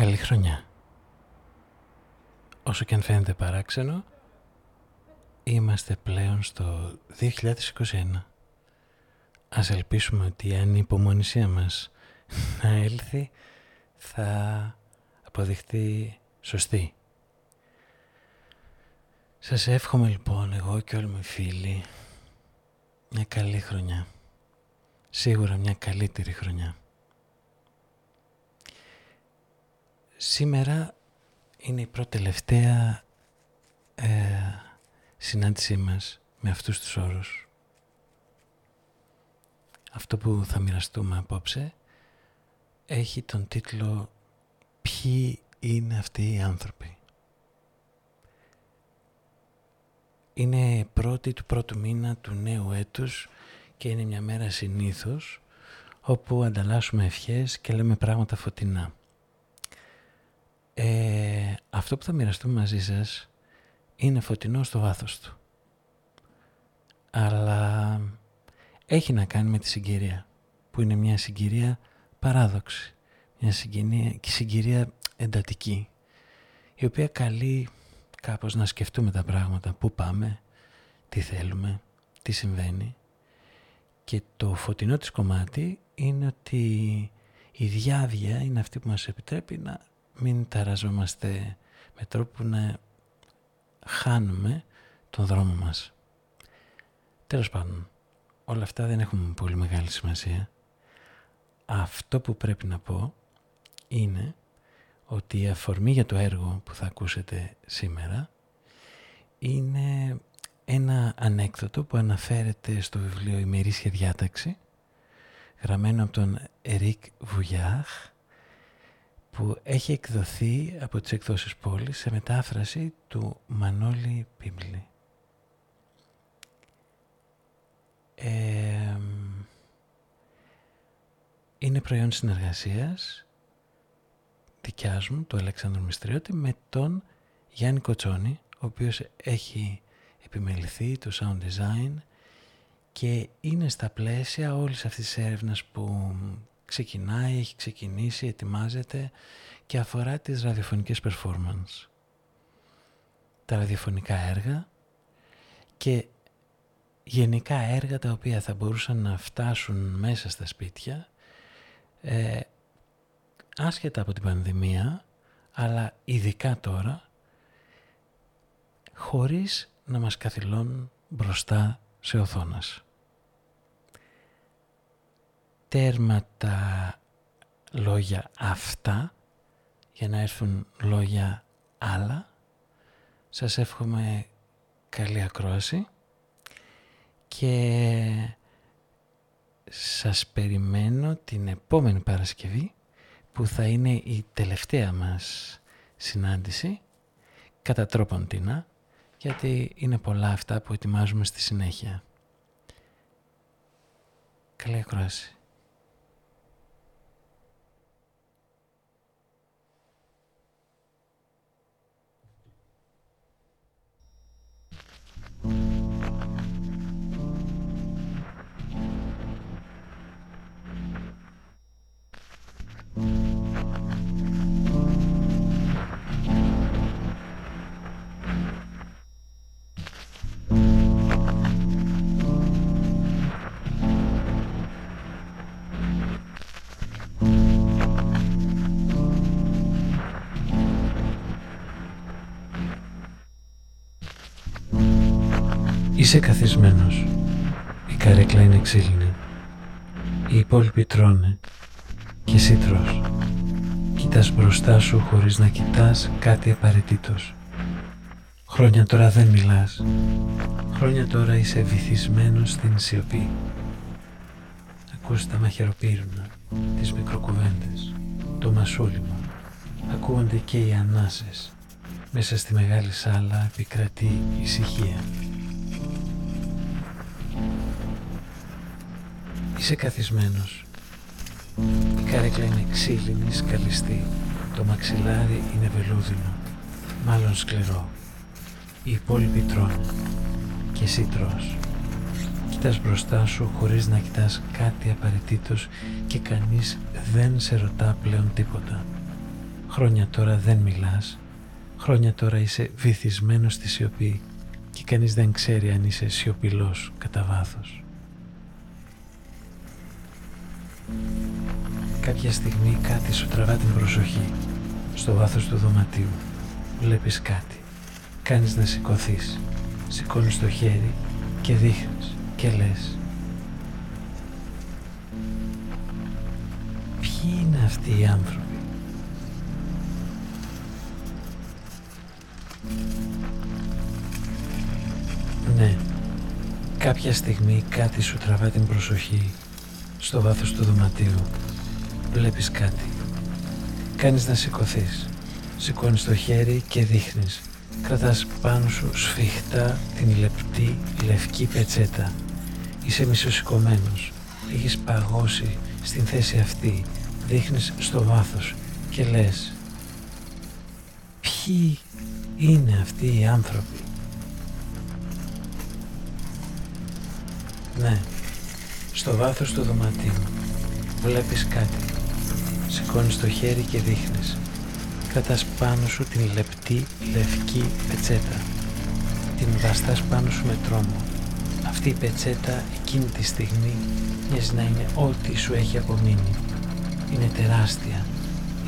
Καλή χρονιά. Όσο και αν φαίνεται παράξενο, είμαστε πλέον στο 2021. Ας ελπίσουμε ότι η υπομονησία μας να έλθει θα αποδειχθεί σωστή. Σας εύχομαι λοιπόν εγώ και όλοι μου οι φίλοι μια καλή χρονιά. Σίγουρα μια καλύτερη χρονιά. Σήμερα είναι η πρώτη τελευταία ε, συνάντησή μας με αυτούς τους όρους. Αυτό που θα μοιραστούμε απόψε έχει τον τίτλο «Ποιοι είναι αυτοί οι άνθρωποι». Είναι πρώτη του πρώτου μήνα του νέου έτους και είναι μια μέρα συνήθως όπου ανταλλάσσουμε ευχές και λέμε πράγματα φωτεινά. Ε, αυτό που θα μοιραστούμε μαζί σας είναι φωτεινό στο βάθος του. Αλλά έχει να κάνει με τη συγκυρία, που είναι μια συγκυρία παράδοξη, μια συγκυρία, συγκυρία εντατική, η οποία καλεί κάπως να σκεφτούμε τα πράγματα, πού πάμε, τι θέλουμε, τι συμβαίνει. Και το φωτεινό της κομμάτι είναι ότι η διάβια είναι αυτή που μας επιτρέπει να μην ταραζόμαστε με τρόπο που να χάνουμε τον δρόμο μας. Τέλος πάντων, όλα αυτά δεν έχουν πολύ μεγάλη σημασία. Αυτό που πρέπει να πω είναι ότι η αφορμή για το έργο που θα ακούσετε σήμερα είναι ένα ανέκδοτο που αναφέρεται στο βιβλίο «Ημερήσια διάταξη» γραμμένο από τον Ερικ Βουγιάχ που έχει εκδοθεί από τις εκδόσεις πόλης σε μετάφραση του Μανώλη Πίμπλη. είναι προϊόν συνεργασίας δικιάς μου, του Αλέξανδρου Μιστριώτη, με τον Γιάννη Κοτσόνη, ο οποίος έχει επιμεληθεί το sound design και είναι στα πλαίσια όλης αυτής της έρευνας που ξεκινάει, έχει ξεκινήσει, ετοιμάζεται και αφορά τις ραδιοφωνικές performance. Τα ραδιοφωνικά έργα και γενικά έργα τα οποία θα μπορούσαν να φτάσουν μέσα στα σπίτια ε, άσχετα από την πανδημία αλλά ειδικά τώρα χωρίς να μας καθυλώνουν μπροστά σε οθόνες τέρμα τα λόγια αυτά για να έρθουν λόγια άλλα. Σας εύχομαι καλή ακρόαση και σας περιμένω την επόμενη Παρασκευή που θα είναι η τελευταία μας συνάντηση κατά τρόπον τίνα γιατί είναι πολλά αυτά που ετοιμάζουμε στη συνέχεια. Καλή ακρόαση. Είσαι καθισμένος. Η καρέκλα είναι ξύλινη. Οι υπόλοιποι τρώνε και εσύ τρως. Κοιτάς μπροστά σου χωρίς να κοιτάς κάτι απαραίτητος. Χρόνια τώρα δεν μιλάς. Χρόνια τώρα είσαι βυθισμένος στην σιωπή. Ακούς τα μαχαιροπύρουνα, τις μικροκουβέντες, το μασούλημα. Ακούγονται και οι ανάσες. Μέσα στη μεγάλη σάλα επικρατεί ησυχία. Είσαι καθισμένος. Η καρέκλα είναι ξύλινη, σκαλιστή. Το μαξιλάρι είναι βελούδινο, μάλλον σκληρό. Οι υπόλοιποι τρώνε και εσύ τρως. Κοιτάς μπροστά σου χωρίς να κοιτάς κάτι απαραίτητος και κανείς δεν σε ρωτά πλέον τίποτα. Χρόνια τώρα δεν μιλάς, χρόνια τώρα είσαι βυθισμένος στη σιωπή και κανείς δεν ξέρει αν είσαι σιωπηλός κατά βάθος. Κάποια στιγμή κάτι σου τραβά την προσοχή στο βάθος του δωματίου. Βλέπεις κάτι. Κάνεις να σηκωθείς. Σηκώνεις το χέρι και δείχνεις και λες Ποιοι είναι αυτοί οι άνθρωποι; Ναι, κάποια στιγμή κάτι σου τραβά την προσοχή στο βάθος του δωματίου. Βλέπεις κάτι. Κάνεις να σηκωθείς. Σηκώνεις το χέρι και δείχνεις. Κρατάς πάνω σου σφιχτά την λεπτή λευκή πετσέτα. Είσαι μισοσηκωμένος. Έχεις παγώσει στην θέση αυτή. Δείχνεις στο βάθος και λες Ποιοι είναι αυτοί οι άνθρωποι; Ναι, στο βάθος του δωματίου βλέπεις κάτι. Σηκώνεις το χέρι και δείχνεις. Κρατάς πάνω σου την λεπτή λευκή πετσέτα. Την βαστάς πάνω σου με τρόμο. Αυτή η πετσέτα εκείνη τη στιγμή μοιάζει να είναι ό,τι σου έχει απομείνει. Είναι τεράστια.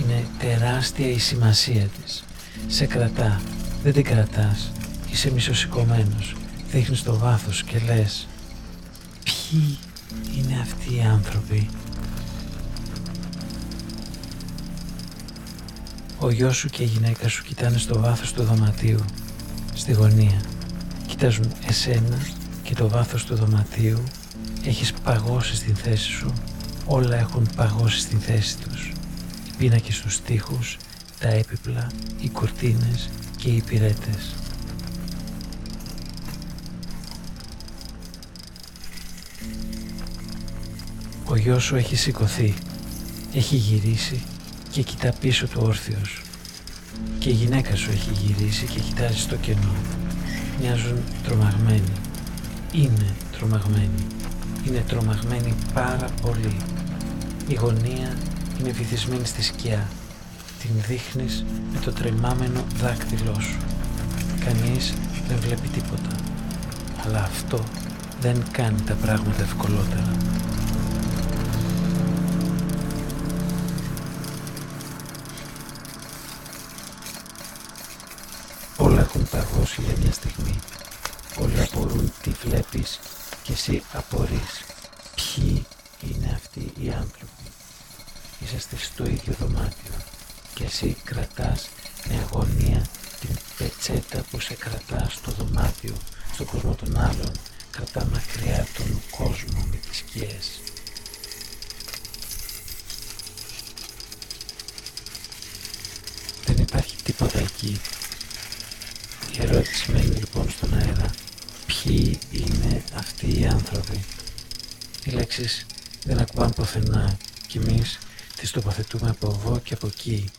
Είναι τεράστια η σημασία της. Σε κρατά. Δεν την κρατάς. Είσαι μισοσηκωμένος. Δείχνεις το βάθος και λες Ποιοι είναι αυτοί οι άνθρωποι. Ο γιος σου και η γυναίκα σου κοιτάνε στο βάθος του δωματίου, στη γωνία. Κοιτάζουν εσένα και το βάθος του δωματίου. Έχεις παγώσει στην θέση σου. Όλα έχουν παγώσει στην θέση τους. Οι πίνακες στους τοίχους, τα έπιπλα, οι κουρτίνες και οι πυρέτες. Ο γιος σου έχει σηκωθεί, έχει γυρίσει και κοιτά πίσω του όρθιος. Και η γυναίκα σου έχει γυρίσει και κοιτάζει στο κενό. Μοιάζουν τρομαγμένοι. Είναι τρομαγμένοι. Είναι τρομαγμένοι πάρα πολύ. Η γωνία είναι βυθισμένη στη σκιά. Την δείχνεις με το τρεμάμενο δάκτυλό σου. Κανείς δεν βλέπει τίποτα. Αλλά αυτό δεν κάνει τα πράγματα ευκολότερα. Έχουν παγώσει για μια στιγμή. Όλοι απορούν τι βλέπεις και εσύ απορείς. Ποιοι είναι αυτοί οι άνθρωποι. Είσαστε στο ίδιο δωμάτιο και εσύ κρατάς με αγωνία την πετσέτα που σε κρατά στο δωμάτιο, στον κόσμο των άλλων, κρατά μακριά τον κόσμο με τις σκιές. Δεν υπάρχει τίποτα εκεί η ερώτηση μένει λοιπόν στον αέρα. Ποιοι είναι αυτοί οι άνθρωποι; Οι λέξεις δεν ακουμπάνε πουθενά και εμείς τις τοποθετούμε από εδώ και από εκεί.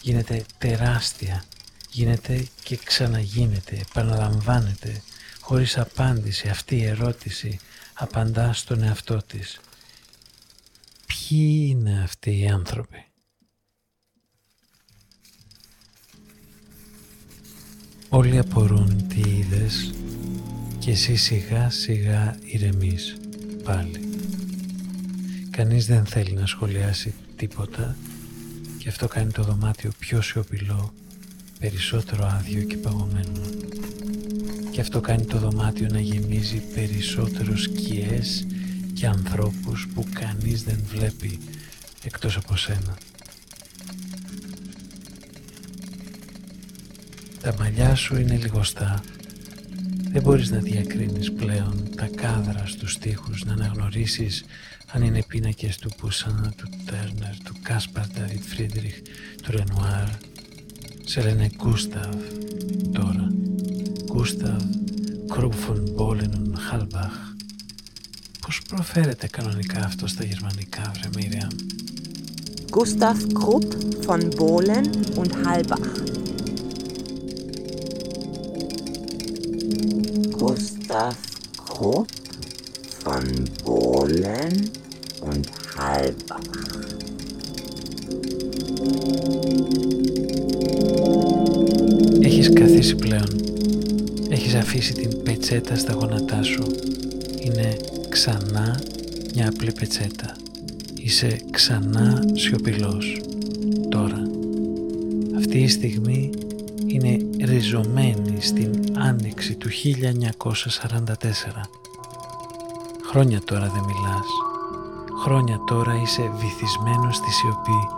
Γίνεται τεράστια. Γίνεται και ξαναγίνεται, επαναλαμβάνεται. Χωρίς απάντηση αυτή η ερώτηση απαντά στον εαυτό της. Ποιοι είναι αυτοί οι άνθρωποι; Όλοι απορούν τι είδες και εσύ σιγά σιγά ηρεμείς πάλι. Κανείς δεν θέλει να σχολιάσει τίποτα και αυτό κάνει το δωμάτιο πιο σιωπηλό, περισσότερο άδειο και παγωμένο. Και αυτό κάνει το δωμάτιο να γεμίζει περισσότερο σκιές και ανθρώπους που κανείς δεν βλέπει εκτός από σένα. Τα μαλλιά σου είναι λιγοστά. Δεν μπορείς να διακρίνεις πλέον τα κάδρα στους τοίχους, να αναγνωρίσεις αν είναι πίνακες του Πουσέν, του Τέρνερ, του Κάσπαρ Νταβίντ Φρίντριχ, του Ρενουάρ. Σε λένε Γκούσταβ τώρα. Γκούσταβ Κρουπ φον Μπόλεν ουντ Χάλμπαχ. Πώς προφέρεται κανονικά αυτό στα γερμανικά, βρε Μίριαμ; Gustav Krupp von Bohlen und Halbach. das von Bohlen und Halbach. Έχεις καθίσει πλέον. Έχεις αφήσει την πετσέτα στα γόνατά σου. Είναι ξανά μια απλή πετσέτα. Είσαι ξανά σιωπηλός. Τώρα. Αυτή η στιγμή είναι ριζωμένη στην άνοιξη του 1944. Χρόνια τώρα δεν μιλάς. Χρόνια τώρα είσαι βυθισμένος στη σιωπή.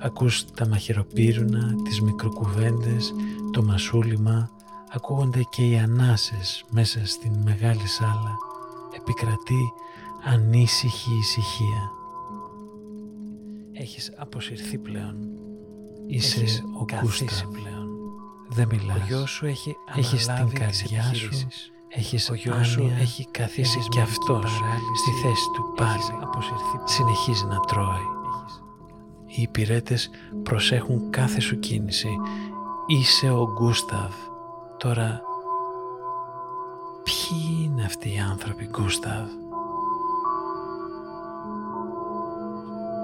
Ακούς τα μαχαιροπύρουνα, τις μικροκουβέντες, το μασούλημα, ακούγονται και οι ανάσες μέσα στην μεγάλη σάλα. Επικρατεί ανήσυχη ησυχία. Έχεις αποσυρθεί πλέον. Είσαι ο Κούστας πλέον. Δεν μιλάς. Ο γιος σου έχει Έχεις την καρδιά σου. Έχεις ο γιος σου έχει καθίσει κι αυτός στη θέση του πάλι. Συνεχίζει να τρώει. Οι υπηρέτες προσέχουν κάθε σου κίνηση. Είσαι ο Γκούσταβ. Τώρα, ποιοι είναι αυτοί οι άνθρωποι, Γκούσταβ;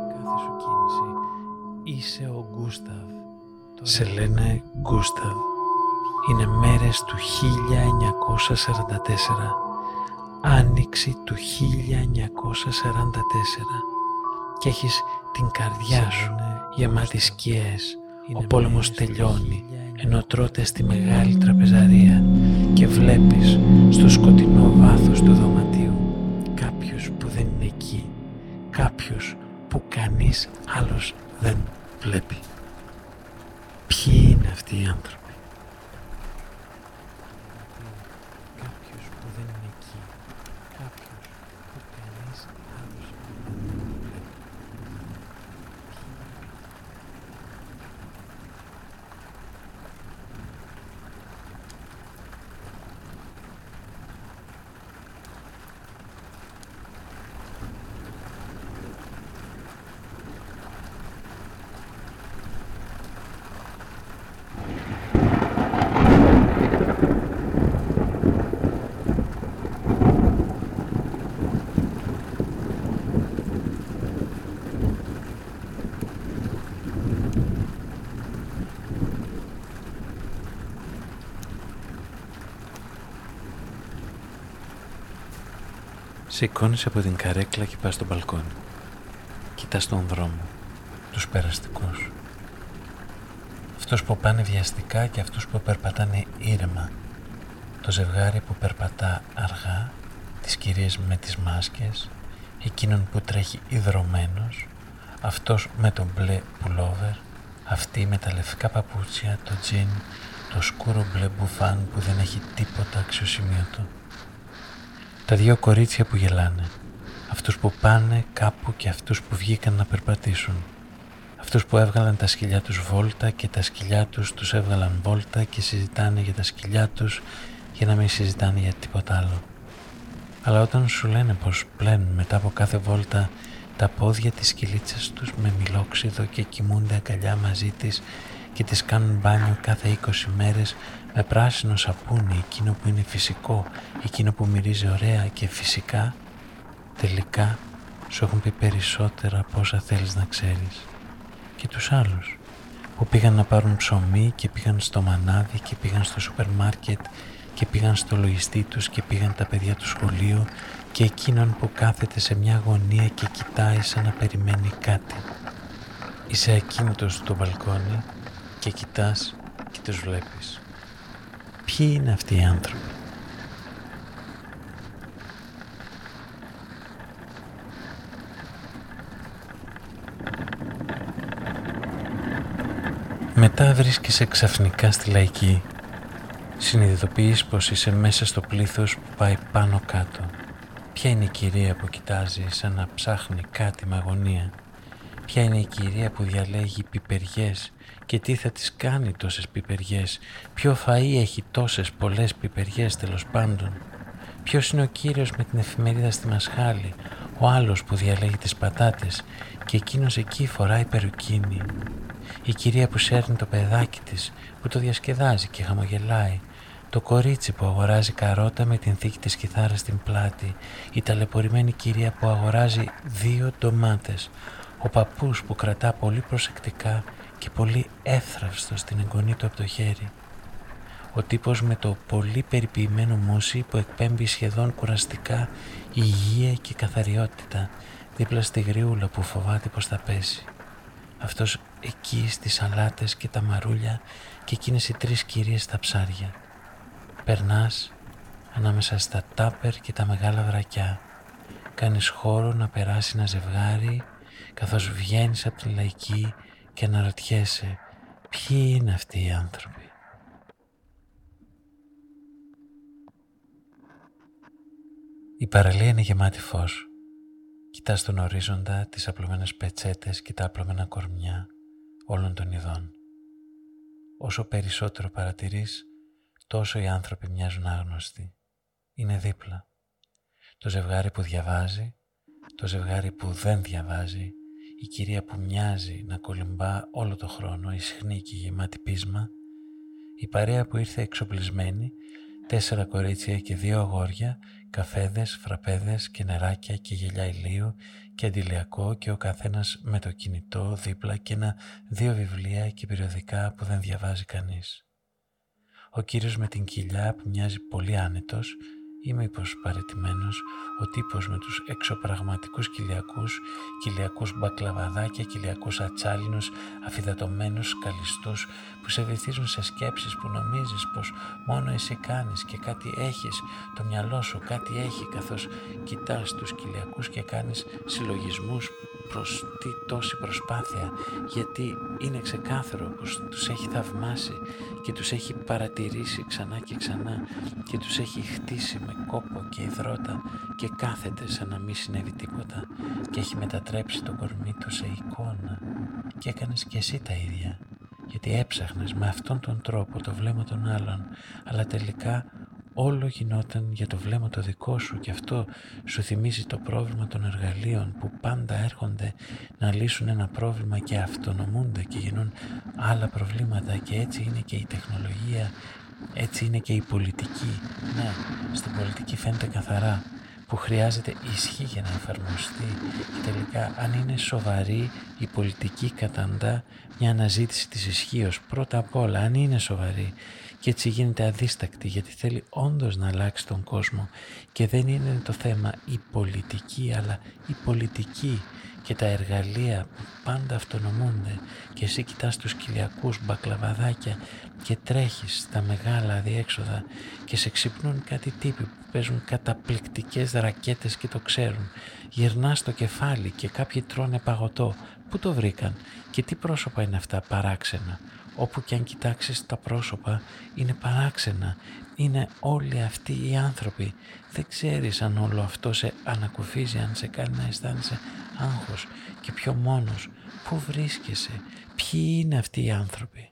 Κάθε σου κίνηση. Είσαι ο Γκούσταβ. Σε λένε Γκούσταβ. Είναι μέρες του 1944. Άνοιξη του 1944. Και έχεις την καρδιά σου γεμάτη σκιές. Ο πόλεμος τελειώνει ενώ τρώτε στη μεγάλη τραπεζαρία και βλέπεις στο σκοτεινό βάθος του δωματίου κάποιους που δεν είναι εκεί, κάποιους που κανείς άλλος δεν βλέπει. Ποιοι είναι αυτοί οι άνθρωποι. Σηκώνεις από την καρέκλα και πας στο μπαλκόνι. Κοιτάς τον δρόμο, τους περαστικούς. Αυτούς που πάνε βιαστικά και αυτούς που περπατάνε ήρεμα. Το ζευγάρι που περπατά αργά, τις κυρίες με τις μάσκες, εκείνον που τρέχει ιδρωμένος, αυτός με τον μπλε πουλόβερ, αυτή με τα λευκά παπούτσια, το τζιν, το σκούρο μπλε μπουφάν που δεν έχει τίποτα αξιοσημείωτο. Τα δύο κορίτσια που γελάνε. Αυτούς που πάνε κάπου και αυτούς που βγήκαν να περπατήσουν. Αυτούς που έβγαλαν τα σκυλιά τους βόλτα και τα σκυλιά τους τους έβγαλαν βόλτα και συζητάνε για τα σκυλιά τους για να μην συζητάνε για τίποτα άλλο. Αλλά όταν σου λένε πως πλένουν μετά από κάθε βόλτα τα πόδια της σκυλίτσας τους με μιλόξιδο και κοιμούνται αγκαλιά μαζί της και τις κάνουν μπάνιο κάθε 20 μέρες με πράσινο σαπούνι, εκείνο που είναι φυσικό, εκείνο που μυρίζει ωραία και φυσικά, τελικά σου έχουν πει περισσότερα από όσα θέλεις να ξέρεις. Και τους άλλους που πήγαν να πάρουν ψωμί και πήγαν στο μανάδι και πήγαν στο σούπερ μάρκετ και πήγαν στο λογιστή τους και πήγαν τα παιδιά του σχολείου και εκείνον που κάθεται σε μια γωνία και κοιτάει σαν να περιμένει κάτι. Είσαι ακίνητος στο μπαλκόνι και κοιτάς και τους βλέπεις. Ποιοι είναι αυτοί οι άνθρωποι; Μετά βρίσκεσαι ξαφνικά στη λαϊκή. Συνειδητοποιείς πως είσαι μέσα στο πλήθος που πάει πάνω κάτω. Ποια είναι η κυρία που κοιτάζει σαν να ψάχνει κάτι με αγωνία; Ποια είναι η κυρία που διαλέγει πιπεριές και τι θα τις κάνει τόσες πιπεριές, ποιο φαΐ έχει τόσες πολλές πιπεριές τέλος πάντων; Ποιος είναι ο κύριος με την εφημερίδα στη μασχάλη, ο άλλος που διαλέγει τις πατάτες και εκείνος εκεί φοράει περουκίνη. Η κυρία που σέρνει το παιδάκι της, που το διασκεδάζει και χαμογελάει, το κορίτσι που αγοράζει καρότα με την θήκη της κιθάρας στην πλάτη, η ταλαιπωρημένη κυρία που αγοράζει δύο ντομάτες, ο παππούς που κρατά πολύ προσεκτικά και πολύ εύθραυστο στην εγγονή του από το χέρι. Ο τύπος με το πολύ περιποιημένο μουσι που εκπέμπει σχεδόν κουραστικά υγεία και καθαριότητα δίπλα στη γριούλα που φοβάται πως θα πέσει. Αυτός εκεί στις σαλάτες και τα μαρούλια και εκείνες οι τρεις κυρίες στα ψάρια. Περνάς ανάμεσα στα τάπερ και τα μεγάλα βρακιά. Κάνεις χώρο να περάσει ένα ζευγάρι καθώς βγαίνεις από τη λαϊκή και αναρωτιέσαι ποιοι είναι αυτοί οι άνθρωποι; Η παραλία είναι γεμάτη φως. Κοιτάς τον ορίζοντα, τις απλωμένες πετσέτες και τα απλωμένα κορμιά όλων των ειδών. Όσο περισσότερο παρατηρείς, τόσο οι άνθρωποι μοιάζουν άγνωστοι. Είναι δίπλα. Το ζευγάρι που διαβάζει, το ζευγάρι που δεν διαβάζει, η κυρία που μοιάζει να κολυμπά όλο το χρόνο, ισχνή και γεμάτη πείσμα, η παρέα που ήρθε εξοπλισμένη, τέσσερα κορίτσια και δύο αγόρια, καφέδες, φραπέδες και νεράκια και γελιά ηλίου και αντιλιακό και ο καθένας με το κινητό δίπλα και ένα δύο βιβλία και περιοδικά που δεν διαβάζει κανείς. Ο κύριος με την κοιλιά που μοιάζει πολύ άνετος ή μήπως παρετημένος ο τύπος με τους εξωπραγματικούς κοιλιακούς, κοιλιακούς μπακλαβαδάκια, κοιλιακούς ατσάλινους, αφιδατωμένους καλιστούς που σε βυθίζουν σε σκέψεις που νομίζεις πως μόνο εσύ κάνεις και κάτι έχεις, το μυαλό σου κάτι έχει καθώς κοιτάς τους κοιλιακούς και κάνεις συλλογισμούς προς τι τόση προσπάθεια γιατί είναι ξεκάθαρο πως τους έχει θαυμάσει και τους έχει παρατηρήσει ξανά και ξανά και τους έχει χτίσει με κόπο και υδρότα και κάθεται σαν να μην συνέβη τίποτα και έχει μετατρέψει το κορμί του σε εικόνα. Και έκανες και εσύ τα ίδια γιατί έψαχνες με αυτόν τον τρόπο το βλέμμα των άλλων αλλά τελικά όλο γινόταν για το βλέμμα το δικό σου και αυτό σου θυμίζει το πρόβλημα των εργαλείων που πάντα έρχονται να λύσουν ένα πρόβλημα και αυτονομούνται και γίνουν άλλα προβλήματα και έτσι είναι και η τεχνολογία, έτσι είναι και η πολιτική. Ναι, στην πολιτική φαίνεται καθαρά που χρειάζεται ισχύ για να εφαρμοστεί και τελικά αν είναι σοβαρή η πολιτική καταντά μια αναζήτηση της ισχύως πρώτα απ' όλα αν είναι σοβαρή και έτσι γίνεται αδίστακτη γιατί θέλει όντως να αλλάξει τον κόσμο και δεν είναι το θέμα η πολιτική αλλά η πολιτική και τα εργαλεία που πάντα αυτονομούνται και εσύ κοιτάς τους κοιλιακούς μπακλαβαδάκια και τρέχεις στα μεγάλα αδιέξοδα και σε ξυπνούν κάτι τύποι που παίζουν καταπληκτικές ρακέτες και το ξέρουν. Γυρνάς το κεφάλι και κάποιοι τρώνε παγωτό. Πού το βρήκαν και τι πρόσωπα είναι αυτά παράξενα; Όπου και αν κοιτάξεις τα πρόσωπα είναι παράξενα. Είναι όλοι αυτοί οι άνθρωποι. Δεν ξέρεις αν όλο αυτό σε ανακουφίζει, αν σε κάνει να αισθάνεσαι άγχος και πιο μόνος. Πού βρίσκεσαι, ποιοι είναι αυτοί οι άνθρωποι;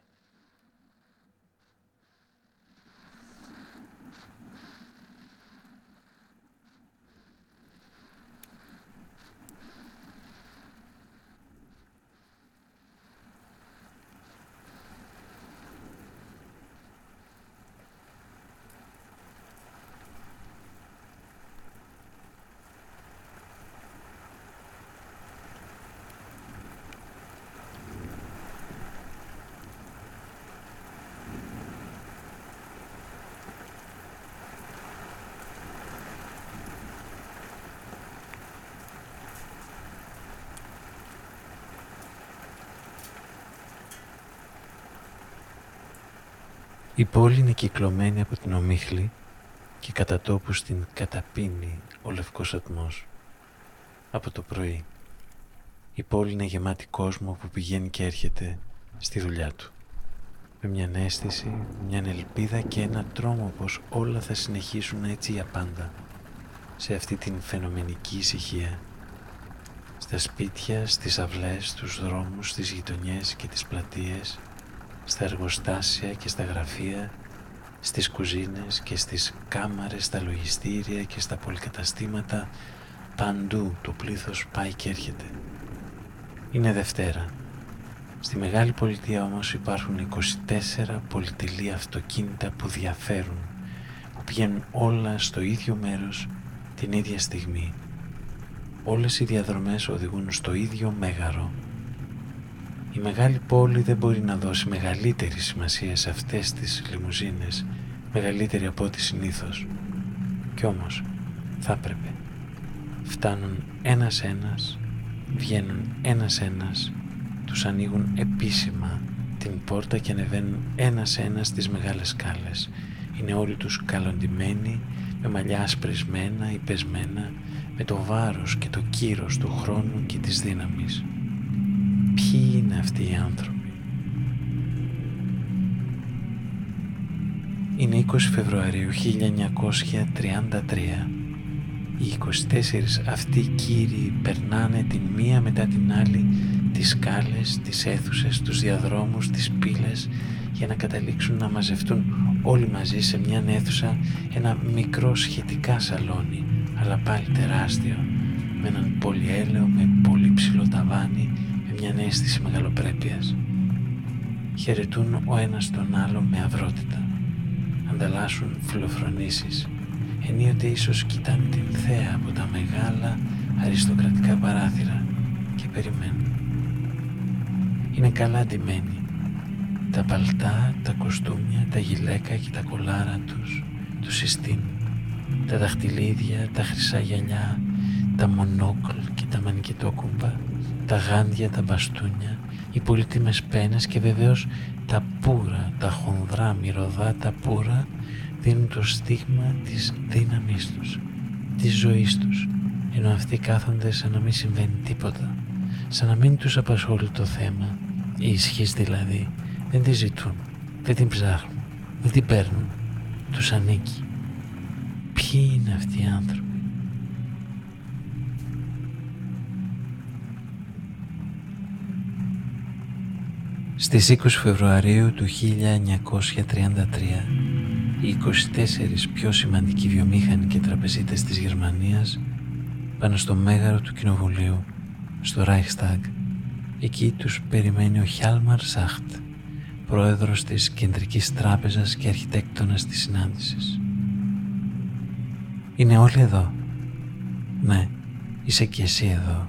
Η πόλη είναι κυκλωμένη από την ομίχλη και κατά τόπους την καταπίνει ο λευκός ατμός. Από το πρωί. Η πόλη είναι γεμάτη κόσμο που πηγαίνει και έρχεται στη δουλειά του. Με μια αίσθηση, μια ελπίδα και ένα τρόμο πως όλα θα συνεχίσουν έτσι για πάντα. Σε αυτή την φαινομενική ησυχία. Στα σπίτια, στις αυλές, στους δρόμους, στις γειτονιές και τις πλατείες στα εργοστάσια και στα γραφεία, στις κουζίνες και στις κάμαρες, στα λογιστήρια και στα πολυκαταστήματα, παντού το πλήθος πάει και έρχεται. Είναι Δευτέρα. Στη Μεγάλη Πολιτεία όμως υπάρχουν 24 πολυτελή αυτοκίνητα που διαφέρουν, που πηγαίνουν όλα στο ίδιο μέρος την ίδια στιγμή. Όλες οι διαδρομές οδηγούν στο ίδιο μέγαρο Η μεγάλη πόλη δεν μπορεί να δώσει μεγαλύτερη σημασία σε αυτές τις λιμουζίνες, μεγαλύτερη από ό,τι συνήθως. Κι όμως θα έπρεπε. Φτάνουν ένας-ένας, βγαίνουν ένας-ένας, τους ανοίγουν επίσημα την πόρτα και ανεβαίνουν ένας-ένας τις μεγάλες σκάλες. Είναι όλοι τους καλοντημένοι, με μαλλιά ασπρισμένα ή πεσμένα, με το βάρος και το κύρος του χρόνου και της δύναμης. Ποιοι είναι αυτοί οι άνθρωποι; Είναι 20 Φεβρουαρίου 1933. Οι 24 αυτοί κύριοι περνάνε την μία μετά την άλλη τις σκάλες, τις αίθουσες, τους διαδρόμους, τις πύλες για να καταλήξουν να μαζευτούν όλοι μαζί σε μια αίθουσα ένα μικρό σχετικά σαλόνι αλλά πάλι τεράστιο με έναν πολυέλαιο με πολύ ψηλό ταβάνι με μια αίσθηση μεγαλοπρέπειας. Χαιρετούν ο ένας τον άλλο με αυρότητα. Ανταλλάσσουν φιλοφρονήσεις. Ενίοτε ίσως κοιτάνε την θέα από τα μεγάλα αριστοκρατικά παράθυρα και περιμένουν. Είναι καλά ντυμένοι. Τα παλτά, τα κοστούμια, τα γυλαίκα και τα κολάρα τους τους συστήνουν τα δαχτυλίδια, τα χρυσά γυαλιά, τα μονόκλ και τα μανικετόκουμπα, τα γάντια, τα μπαστούνια, οι πολύτιμες πένες και βεβαίως τα πουρα, τα χονδρά μυρωδά, τα πουρα δίνουν το στίγμα της δύναμής τους, της ζωής τους, ενώ αυτοί κάθονται σαν να μην συμβαίνει τίποτα, σαν να μην τους απασχολεί το θέμα, η ισχύς δηλαδή, δεν τη ζητούν, δεν την ψάχνουν, δεν την παίρνουν, τους ανήκει. Ποιοι είναι αυτοί οι άνθρωποι; Στις 20 Φεβρουαρίου του 1933 οι 24 πιο σημαντικοί βιομήχανοι και τραπεζίτες της Γερμανίας πάνω στο μέγαρο του κοινοβουλίου, στο Reichstag. Εκεί τους περιμένει ο Χιάλμαρ Σάχτ, πρόεδρος της Κεντρικής Τράπεζας και αρχιτέκτονας της συνάντησης. Είναι όλοι εδώ; Ναι, είσαι και εσύ εδώ.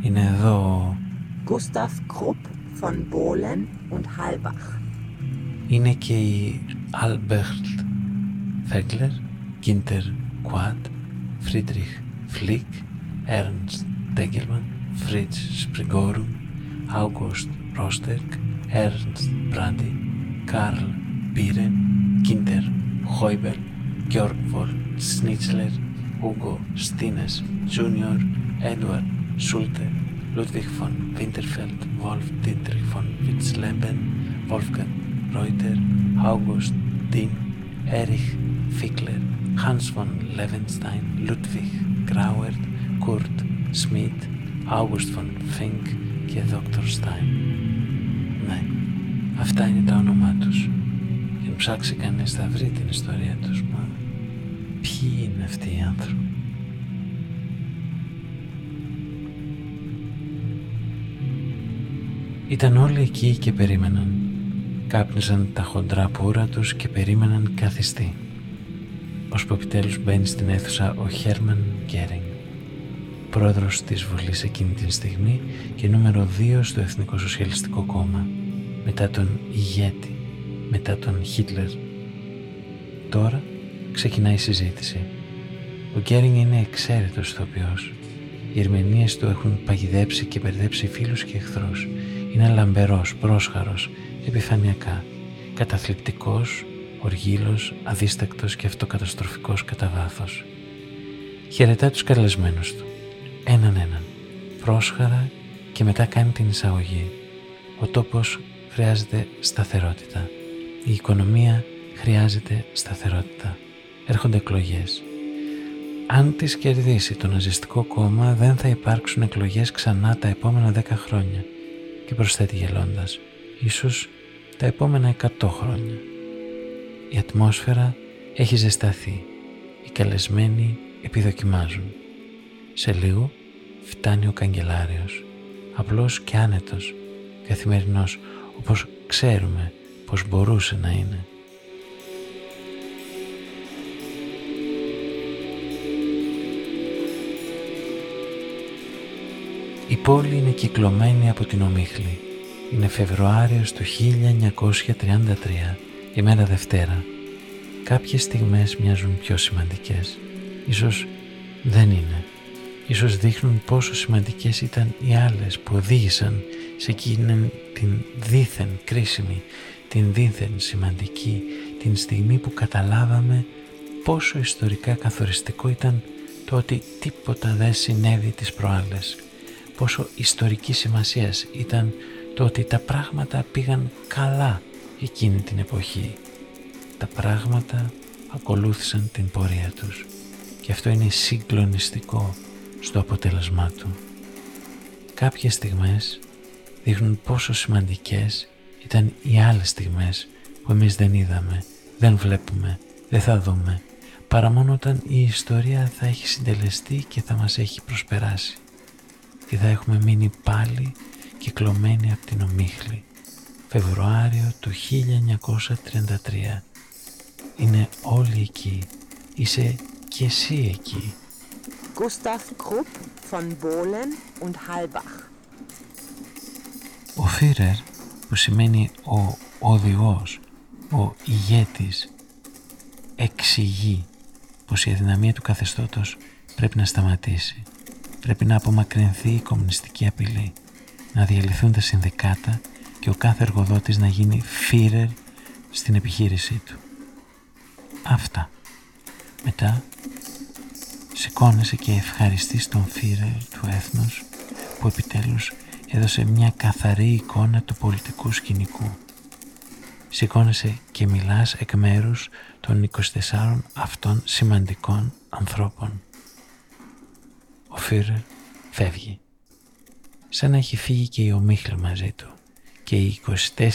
Είναι εδώ ο... Gustav Krupp von Bohlen und Halbach. Είναι και η Albert Φέγκλερ, Ginter Quad, Friedrich Flick, Ernst Degelmann, Fritz Springorum, August Rosterk, Ernst Brandy, Karl Biren, Ginter Heubel, Georg Wolf, Schnitzler, Hugo Stines Jr., Edward Schulte, Ludwig von Winterfeld, Wolf Dietrich von Witzleben, Wolfgang Reuter, August Dien, Erich Fickler, Hans von Levenstein, Ludwig Grauert, Kurt Schmidt, August von Fink και Dr. Stein. Ναι, αυτά είναι τα όνομά τους. Και ψάξει κανείς θα βρει την ιστορία τους, μα Ποιοι είναι αυτοί οι άνθρωποι. Ήταν όλοι εκεί και περίμεναν. Κάπνιζαν τα χοντρά πουρα τους και περίμεναν καθιστή. Ώσπου επιτέλους μπαίνει στην αίθουσα ο Χέρμαν Γκέρινγκ, πρόεδρος της Βουλής εκείνη την στιγμή και νούμερο 2 στο Εθνικό Σοσιαλιστικό Κόμμα, μετά τον ηγέτη, μετά τον Χίτλερ. Τώρα ξεκινάει η συζήτηση. Ο Γκέρινγκ είναι εξαίρετος ηθοποιός. Οι ερμηνείες του έχουν παγιδέψει και μπερδέψει φίλους και εχθρούς. Είναι λαμπερός, πρόσχαρος, επιφανειακά, καταθλιπτικός, οργήλο, αδίστακτος και αυτοκαταστροφικός κατά βάθος. Χαιρετά τους καλεσμένους του, έναν έναν, πρόσχαρα και μετά κάνει την εισαγωγή. Ο τόπος χρειάζεται σταθερότητα. Η οικονομία χρειάζεται σταθερότητα έρχονται εκλογές. Αν τις κερδίσει το ναζιστικό κόμμα δεν θα υπάρξουν εκλογές ξανά τα επόμενα δέκα χρόνια και προσθέτει γελώντας, ίσως τα επόμενα εκατό χρόνια. Η ατμόσφαιρα έχει ζεσταθεί, οι καλεσμένοι επιδοκιμάζουν. Σε λίγο φτάνει ο καγκελάριος, απλός και άνετος, καθημερινός όπως ξέρουμε πως μπορούσε να είναι. Η πόλη είναι κυκλωμένη από την ομίχλη. Είναι Φεβρουάριος του 1933, ημέρα Δευτέρα. Κάποιες στιγμές μοιάζουν πιο σημαντικές. Ίσως δεν είναι. Ίσως δείχνουν πόσο σημαντικές ήταν οι άλλες που οδήγησαν σε εκείνη την δίθεν κρίσιμη, την δίθεν σημαντική, την στιγμή που καταλάβαμε πόσο ιστορικά καθοριστικό ήταν το ότι τίποτα δεν συνέβη τις προάλλες. Πόσο ιστορική σημασίας ήταν το ότι τα πράγματα πήγαν καλά εκείνη την εποχή. Τα πράγματα ακολούθησαν την πορεία τους και αυτό είναι συγκλονιστικό στο αποτέλεσμά του. Κάποιες στιγμές δείχνουν πόσο σημαντικές ήταν οι άλλες στιγμές που εμείς δεν είδαμε, δεν βλέπουμε, δεν θα δούμε παρά μόνο όταν η ιστορία θα έχει συντελεστεί και θα μας έχει προσπεράσει και θα έχουμε μείνει πάλι κυκλωμένοι από την ομίχλη. Φεβρουάριο του 1933. Είναι όλοι εκεί. Είσαι και εσύ εκεί. Gustav Krupp von Bohlen und Halbach. Ο Φίρερ που σημαίνει ο οδηγός, ο ηγέτης, εξηγεί πως η αδυναμία του καθεστώτος πρέπει να σταματήσει. Πρέπει να απομακρυνθεί η κομμουνιστική απειλή, να διαλυθούν τα συνδικάτα και ο κάθε εργοδότης να γίνει φίρερ στην επιχείρησή του. Αυτά. Μετά σηκώνεσαι και ευχαριστείς τον φίρερ του έθνους που επιτέλους έδωσε μια καθαρή εικόνα του πολιτικού σκηνικού. Σηκώνεσαι και μιλάς εκ μέρους των 24 αυτών σημαντικών ανθρώπων. Ο Φίρερ φεύγει. Σαν να έχει φύγει και η ομίχλη μαζί του και οι 24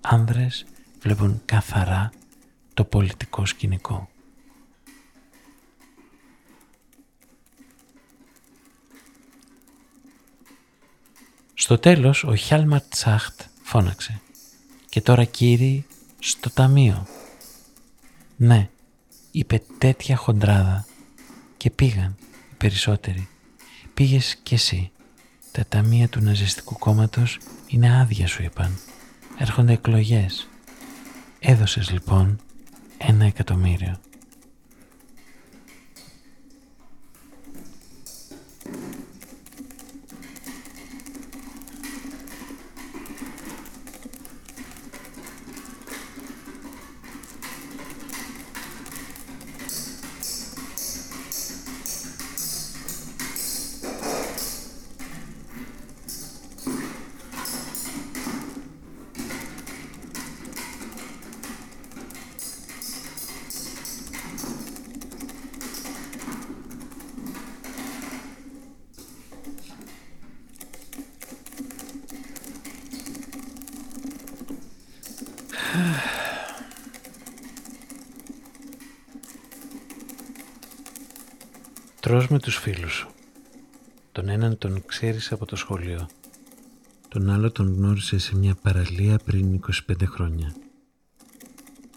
άνδρες βλέπουν καθαρά το πολιτικό σκηνικό. Στο τέλος ο Χιάλμαρ Τσάχτ φώναξε «Και τώρα κύριοι στο ταμείο». Ναι, είπε τέτοια χοντράδα και πήγαν οι περισσότεροι. Πήγες κι εσύ. Τα ταμεία του ναζιστικού κόμματος είναι άδεια σου είπαν. Έρχονται εκλογές. Έδωσες λοιπόν ένα εκατομμύριο. Τρως με τους φίλους σου. Τον έναν τον ξέρεις από το σχολείο. Τον άλλο τον γνώρισες σε μια παραλία πριν 25 χρόνια.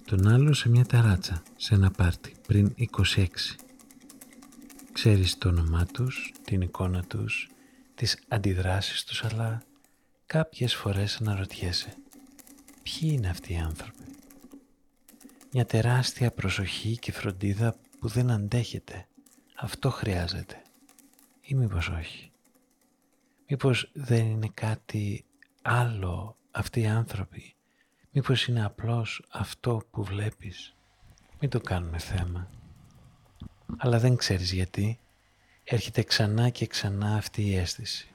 Τον άλλο σε μια ταράτσα, σε ένα πάρτι, πριν 26. Ξέρεις το όνομά τους, την εικόνα τους, τις αντιδράσεις τους, αλλά κάποιες φορές αναρωτιέσαι. Ποιοι είναι αυτοί οι άνθρωποι; Μια τεράστια προσοχή και φροντίδα που δεν αντέχεται αυτό χρειάζεται. Ή μήπως όχι. Μήπως δεν είναι κάτι άλλο αυτοί οι άνθρωποι. Μήπως είναι απλώς αυτό που βλέπεις. Μην το κάνουμε θέμα. Αλλά δεν ξέρεις γιατί. Έρχεται ξανά και ξανά αυτή η αίσθηση.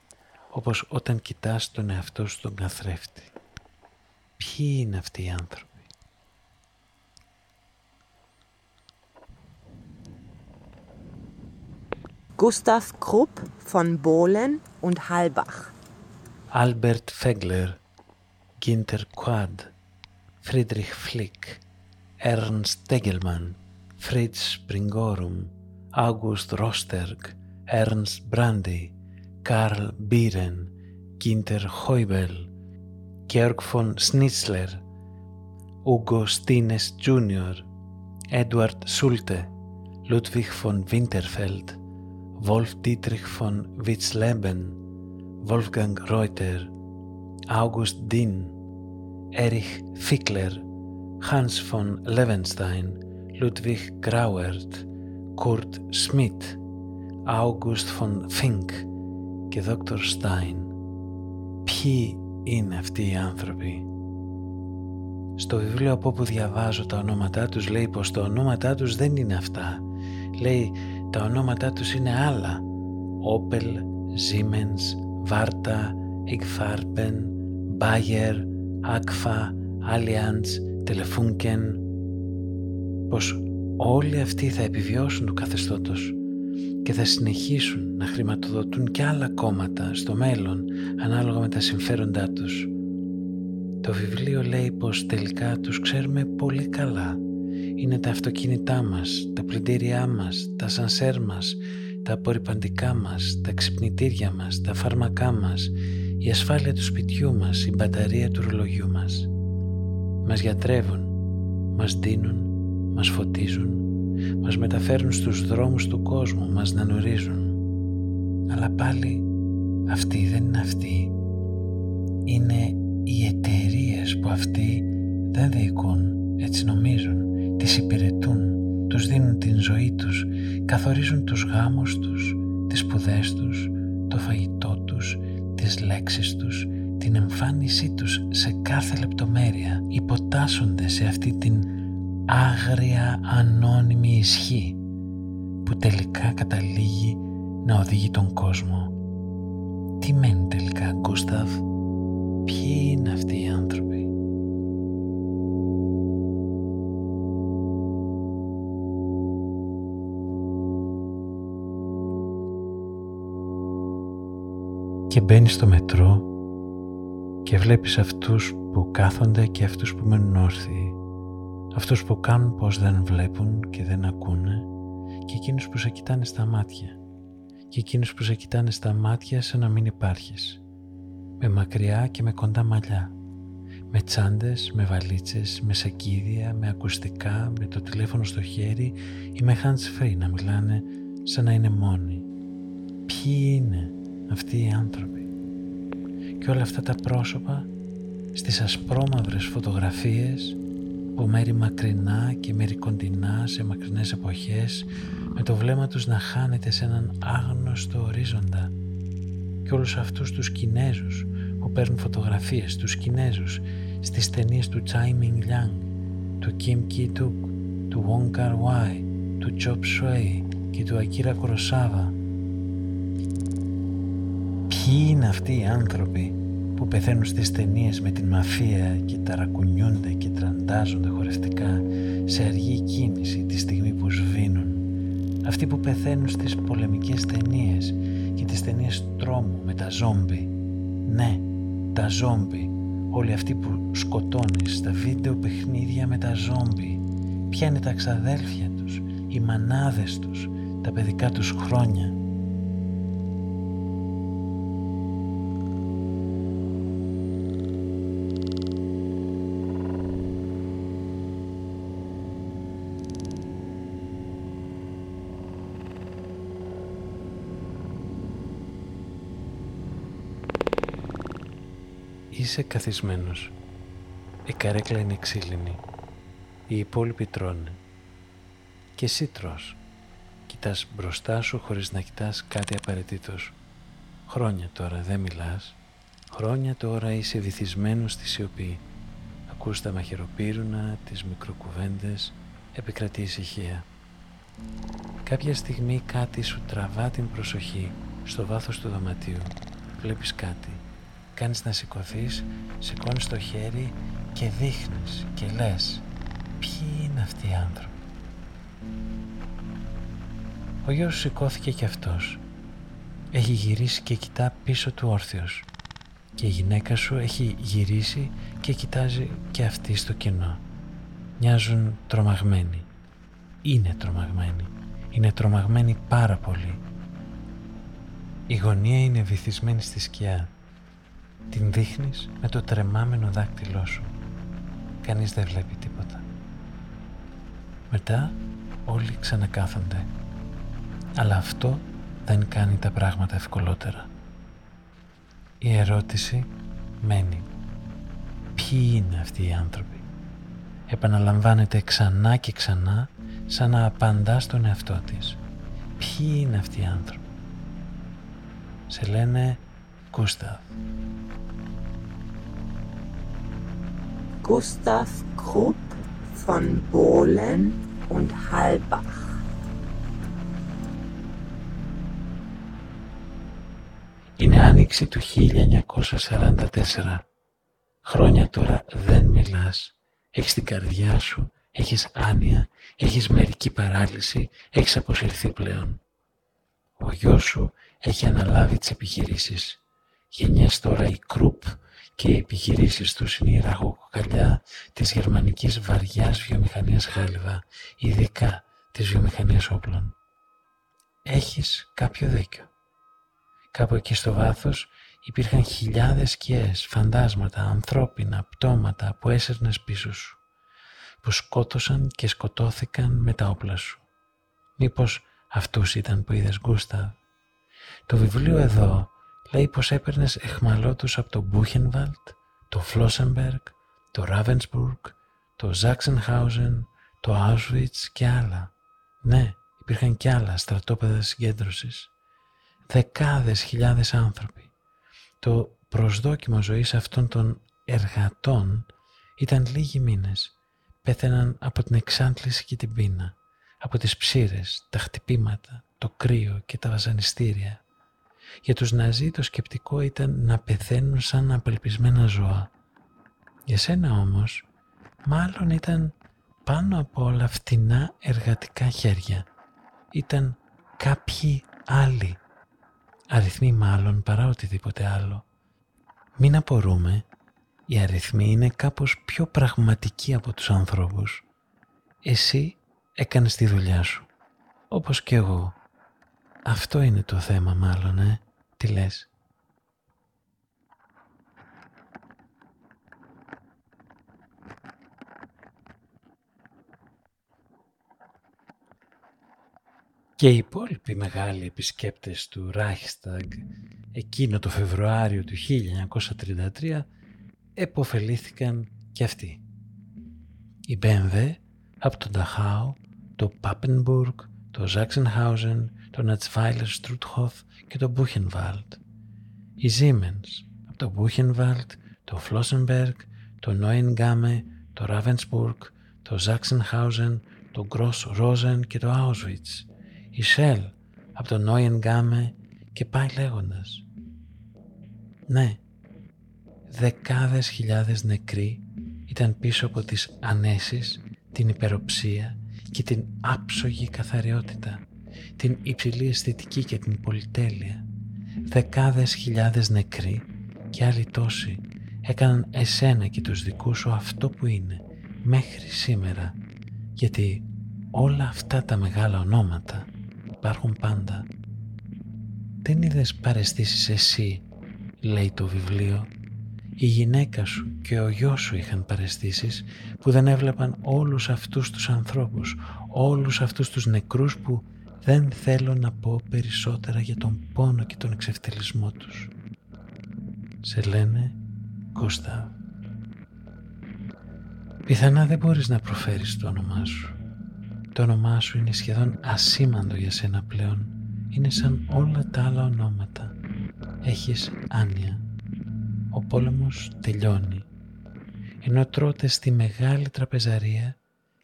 Όπως όταν κοιτάς τον εαυτό σου τον καθρέφτη. Ποιοι είναι αυτοί οι άνθρωποι; Gustav Krupp von Bohlen und Halbach. Albert Fegler, Ginter Quad, Friedrich Flick, Ernst Tegelmann, Fritz Springorum, August Rosterg, Ernst Brandy, Karl Bieren, Ginter Heubel, Georg von Schnitzler, Ugo Stines Jr., Edward Sulte, Ludwig von Winterfeld, Wolf Dietrich von Witzleben, Wolfgang Reuter, August Dean, Erich Fickler, Hans von Levenstein, Ludwig Grauert, Kurt Schmidt, August von Fink και Dr. Stein. Ποιοι είναι αυτοί οι άνθρωποι. Στο βιβλίο από όπου διαβάζω τα ονόματά τους λέει πως τα ονόματά τους δεν είναι αυτά. Λέει τα ονόματά τους είναι άλλα. Opel, Siemens, Varta, Igfarben, Bayer, Agfa, Allianz, Telefunken. Πως όλοι αυτοί θα επιβιώσουν του καθεστώτος και θα συνεχίσουν να χρηματοδοτούν και άλλα κόμματα στο μέλλον ανάλογα με τα συμφέροντά τους. Το βιβλίο λέει πως τελικά τους ξέρουμε πολύ καλά. Είναι τα αυτοκίνητά μας, τα πλυντήριά μας, τα σανσέρ μας, τα απορριπαντικά μας, τα ξυπνητήρια μας, τα φάρμακά μας, η ασφάλεια του σπιτιού μας, η μπαταρία του ρολογιού μας. Μας γιατρεύουν, μας δίνουν, μας φωτίζουν, μας μεταφέρουν στους δρόμους του κόσμου, μας νανουρίζουν. Αλλά πάλι αυτοί δεν είναι αυτοί. Είναι οι εταιρείες που αυτοί δεν διοικούν, έτσι νομίζουν, τις υπηρετούν, τους δίνουν την ζωή τους, καθορίζουν τους γάμους τους, τις σπουδές τους, το φαγητό τους, τις λέξεις τους, την εμφάνισή τους σε κάθε λεπτομέρεια, υποτάσσονται σε αυτή την άγρια ανώνυμη ισχύ που τελικά καταλήγει να οδηγεί τον κόσμο. Τι μένει τελικά, Γκούσταβ; Ποιοι είναι αυτοί οι άνθρωποι; Και μπαίνεις στο μετρό και βλέπεις αυτούς που κάθονται και αυτούς που μένουν όρθιοι. Αυτούς που κάνουν πως δεν βλέπουν και δεν ακούνε και εκείνους που σε κοιτάνε στα μάτια και εκείνους που σε κοιτάνε στα μάτια σαν να μην υπάρχεις με μακριά και με κοντά μαλλιά, με τσάντες, με βαλίτσες, με σακίδια, με ακουστικά, με το τηλέφωνο στο χέρι ή με hands free να μιλάνε σαν να είναι μόνοι. Ποιοι είναι; Αυτοί οι άνθρωποι. Και όλα αυτά τα πρόσωπα στις ασπρόμαυρες φωτογραφίες από μέρη μακρινά και μέρη κοντινά σε μακρινές εποχές με το βλέμμα τους να χάνεται σε έναν άγνωστο ορίζοντα και όλους αυτούς τους Κινέζους που παίρνουν φωτογραφίες, τους Κινέζους στις ταινίες του Τσάι Μινγκ Λιάνγκ, του Kim Ki Duk, του Wong Kar Wai, του Chop Suey και του Ακύρα Κοροσάβα. Ποιοι είναι αυτοί οι άνθρωποι που πεθαίνουν στις ταινίες με την μαφία και ταρακουνιούνται και τραντάζονται χορευτικά σε αργή κίνηση τη στιγμή που σβήνουν; Αυτοί που πεθαίνουν στις πολεμικές ταινίες και τις ταινίες τρόμου με τα ζόμπι. Ναι, τα ζόμπι. Όλοι αυτοί που σκοτώνεις στα βίντεο παιχνίδια με τα ζόμπι. Ποια είναι τα ξαδέλφια τους, οι μανάδες τους, τα παιδικά τους χρόνια. Είσαι καθισμένος. Η καρέκλα είναι ξύλινη. Οι υπόλοιποι τρώνε. Και εσύ τρως. Κοιτάς μπροστά σου χωρίς να κοιτάς κάτι απαραίτητος. Χρόνια τώρα δεν μιλάς. Χρόνια τώρα είσαι βυθισμένος στη σιωπή. Ακούς τα μαχαιροπύρουνα, τις μικροκουβέντες, επικρατείς ησυχία. Κάποια στιγμή κάτι σου τραβά την προσοχή στο βάθος του δωματίου. Βλέπεις κάτι κάνεις να σηκωθείς, σηκώνεις το χέρι και δείχνεις και λες ποιοι είναι αυτοί οι άνθρωποι; Ο γιος σηκώθηκε και αυτός. Έχει γυρίσει και κοιτά πίσω του όρθιος και η γυναίκα σου έχει γυρίσει και κοιτάζει και αυτή στο κοινό. Μοιάζουν τρομαγμένοι. Είναι τρομαγμένοι. Είναι τρομαγμένοι πάρα πολύ. Η γωνία είναι βυθισμένη στη σκιά την δείχνεις με το τρεμάμενο δάκτυλό σου. Κανείς δεν βλέπει τίποτα. Μετά όλοι ξανακάθονται. Αλλά αυτό δεν κάνει τα πράγματα ευκολότερα. Η ερώτηση μένει. Ποιοι είναι αυτοί οι άνθρωποι; Επαναλαμβάνεται ξανά και ξανά σαν να απαντά στον εαυτό της. Ποιοι είναι αυτοί οι άνθρωποι; Σε λένε Κούσταβ. Gustav Krupp von Bohlen und Halbach. Είναι άνοιξη του 1944. Χρόνια τώρα δεν μιλάς. Έχεις την καρδιά σου, έχεις άνοια, έχεις μερική παράλυση, έχεις αποσυρθεί πλέον. Ο γιος σου έχει αναλάβει τις επιχειρήσεις. Γενιές τώρα η Κρουπ και οι επιχειρήσεις τους είναι η ραγοκοκαλιά της γερμανικής βαριάς βιομηχανίας χάλιβα, ειδικά της βιομηχανίας όπλων. Έχεις κάποιο δίκιο. Κάπου εκεί στο βάθος υπήρχαν χιλιάδες σκιές, φαντάσματα, ανθρώπινα, πτώματα που έσερνες πίσω σου, που σκότωσαν και σκοτώθηκαν με τα όπλα σου. Μήπως αυτούς ήταν που είδες Γκούσταβ. Το βιβλίο εδώ λέει πως έπαιρνες εχμαλώτους από το Μπούχενβαλτ, το Φλόσεμπεργκ, το Ράβενσμπουργκ, το Ζάξενχάουζεν, το Auschwitz και άλλα. Ναι, υπήρχαν κι άλλα στρατόπεδα συγκέντρωσης δεκάδες χιλιάδες άνθρωποι. Το προσδόκιμο ζωής αυτών των εργατών ήταν λίγοι μήνες. Πέθαιναν από την εξάντληση και την πείνα, από τις ψήρες, τα χτυπήματα, το κρύο και τα βασανιστήρια. Για τους Ναζί το σκεπτικό ήταν να πεθαίνουν σαν απελπισμένα ζώα. Για σένα όμως, μάλλον ήταν πάνω από όλα φτηνά εργατικά χέρια. Ήταν κάποιοι άλλοι αριθμοί μάλλον παρά οτιδήποτε άλλο. Μην απορούμε, οι αριθμοί είναι κάπως πιο πραγματικοί από τους ανθρώπους. Εσύ έκανες τη δουλειά σου, όπως και εγώ. Αυτό είναι το θέμα μάλλον, ε, τι λες; και οι υπόλοιποι μεγάλοι επισκέπτες του Reichstag εκείνο το Φεβρουάριο του 1933 εποφελήθηκαν και αυτοί. Η BMW από τον Dachau, το Papenburg, το Sachsenhausen, το Natzweiler Struthof και το Buchenwald. Η Siemens από το Buchenwald, το Flossenberg, το Neuengamme, το Ravensburg, το Sachsenhausen, το Gross Rosen και το Auschwitz η Σέλ από το Νόιεν Γκάμε και πάει λέγοντας. Ναι, δεκάδες χιλιάδες νεκροί ήταν πίσω από τις ανέσεις, την υπεροψία και την άψογη καθαριότητα, την υψηλή αισθητική και την πολυτέλεια. Δεκάδες χιλιάδες νεκροί και άλλοι τόσοι έκαναν εσένα και τους δικούς σου αυτό που είναι μέχρι σήμερα, γιατί όλα αυτά τα μεγάλα ονόματα υπάρχουν πάντα. Δεν είδες παρεστήσεις εσύ, λέει το βιβλίο. Η γυναίκα σου και ο γιος σου είχαν παρεστήσεις που δεν έβλεπαν όλους αυτούς τους ανθρώπους, όλους αυτούς τους νεκρούς που δεν θέλω να πω περισσότερα για τον πόνο και τον εξευτελισμό τους. Σε λένε Κώστα. Πιθανά δεν μπορείς να προφέρεις το όνομά σου. Το όνομά σου είναι σχεδόν ασήμαντο για σένα πλέον. Είναι σαν όλα τα άλλα ονόματα. Έχεις άνοια. Ο πόλεμος τελειώνει. Ενώ τρώτες στη μεγάλη τραπεζαρία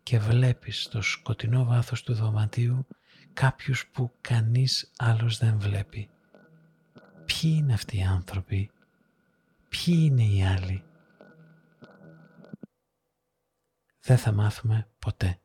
και βλέπεις στο σκοτεινό βάθος του δωματίου κάποιους που κανείς άλλος δεν βλέπει. Ποιοι είναι αυτοί οι άνθρωποι, ποιοι είναι οι άλλοι; Δεν θα μάθουμε ποτέ.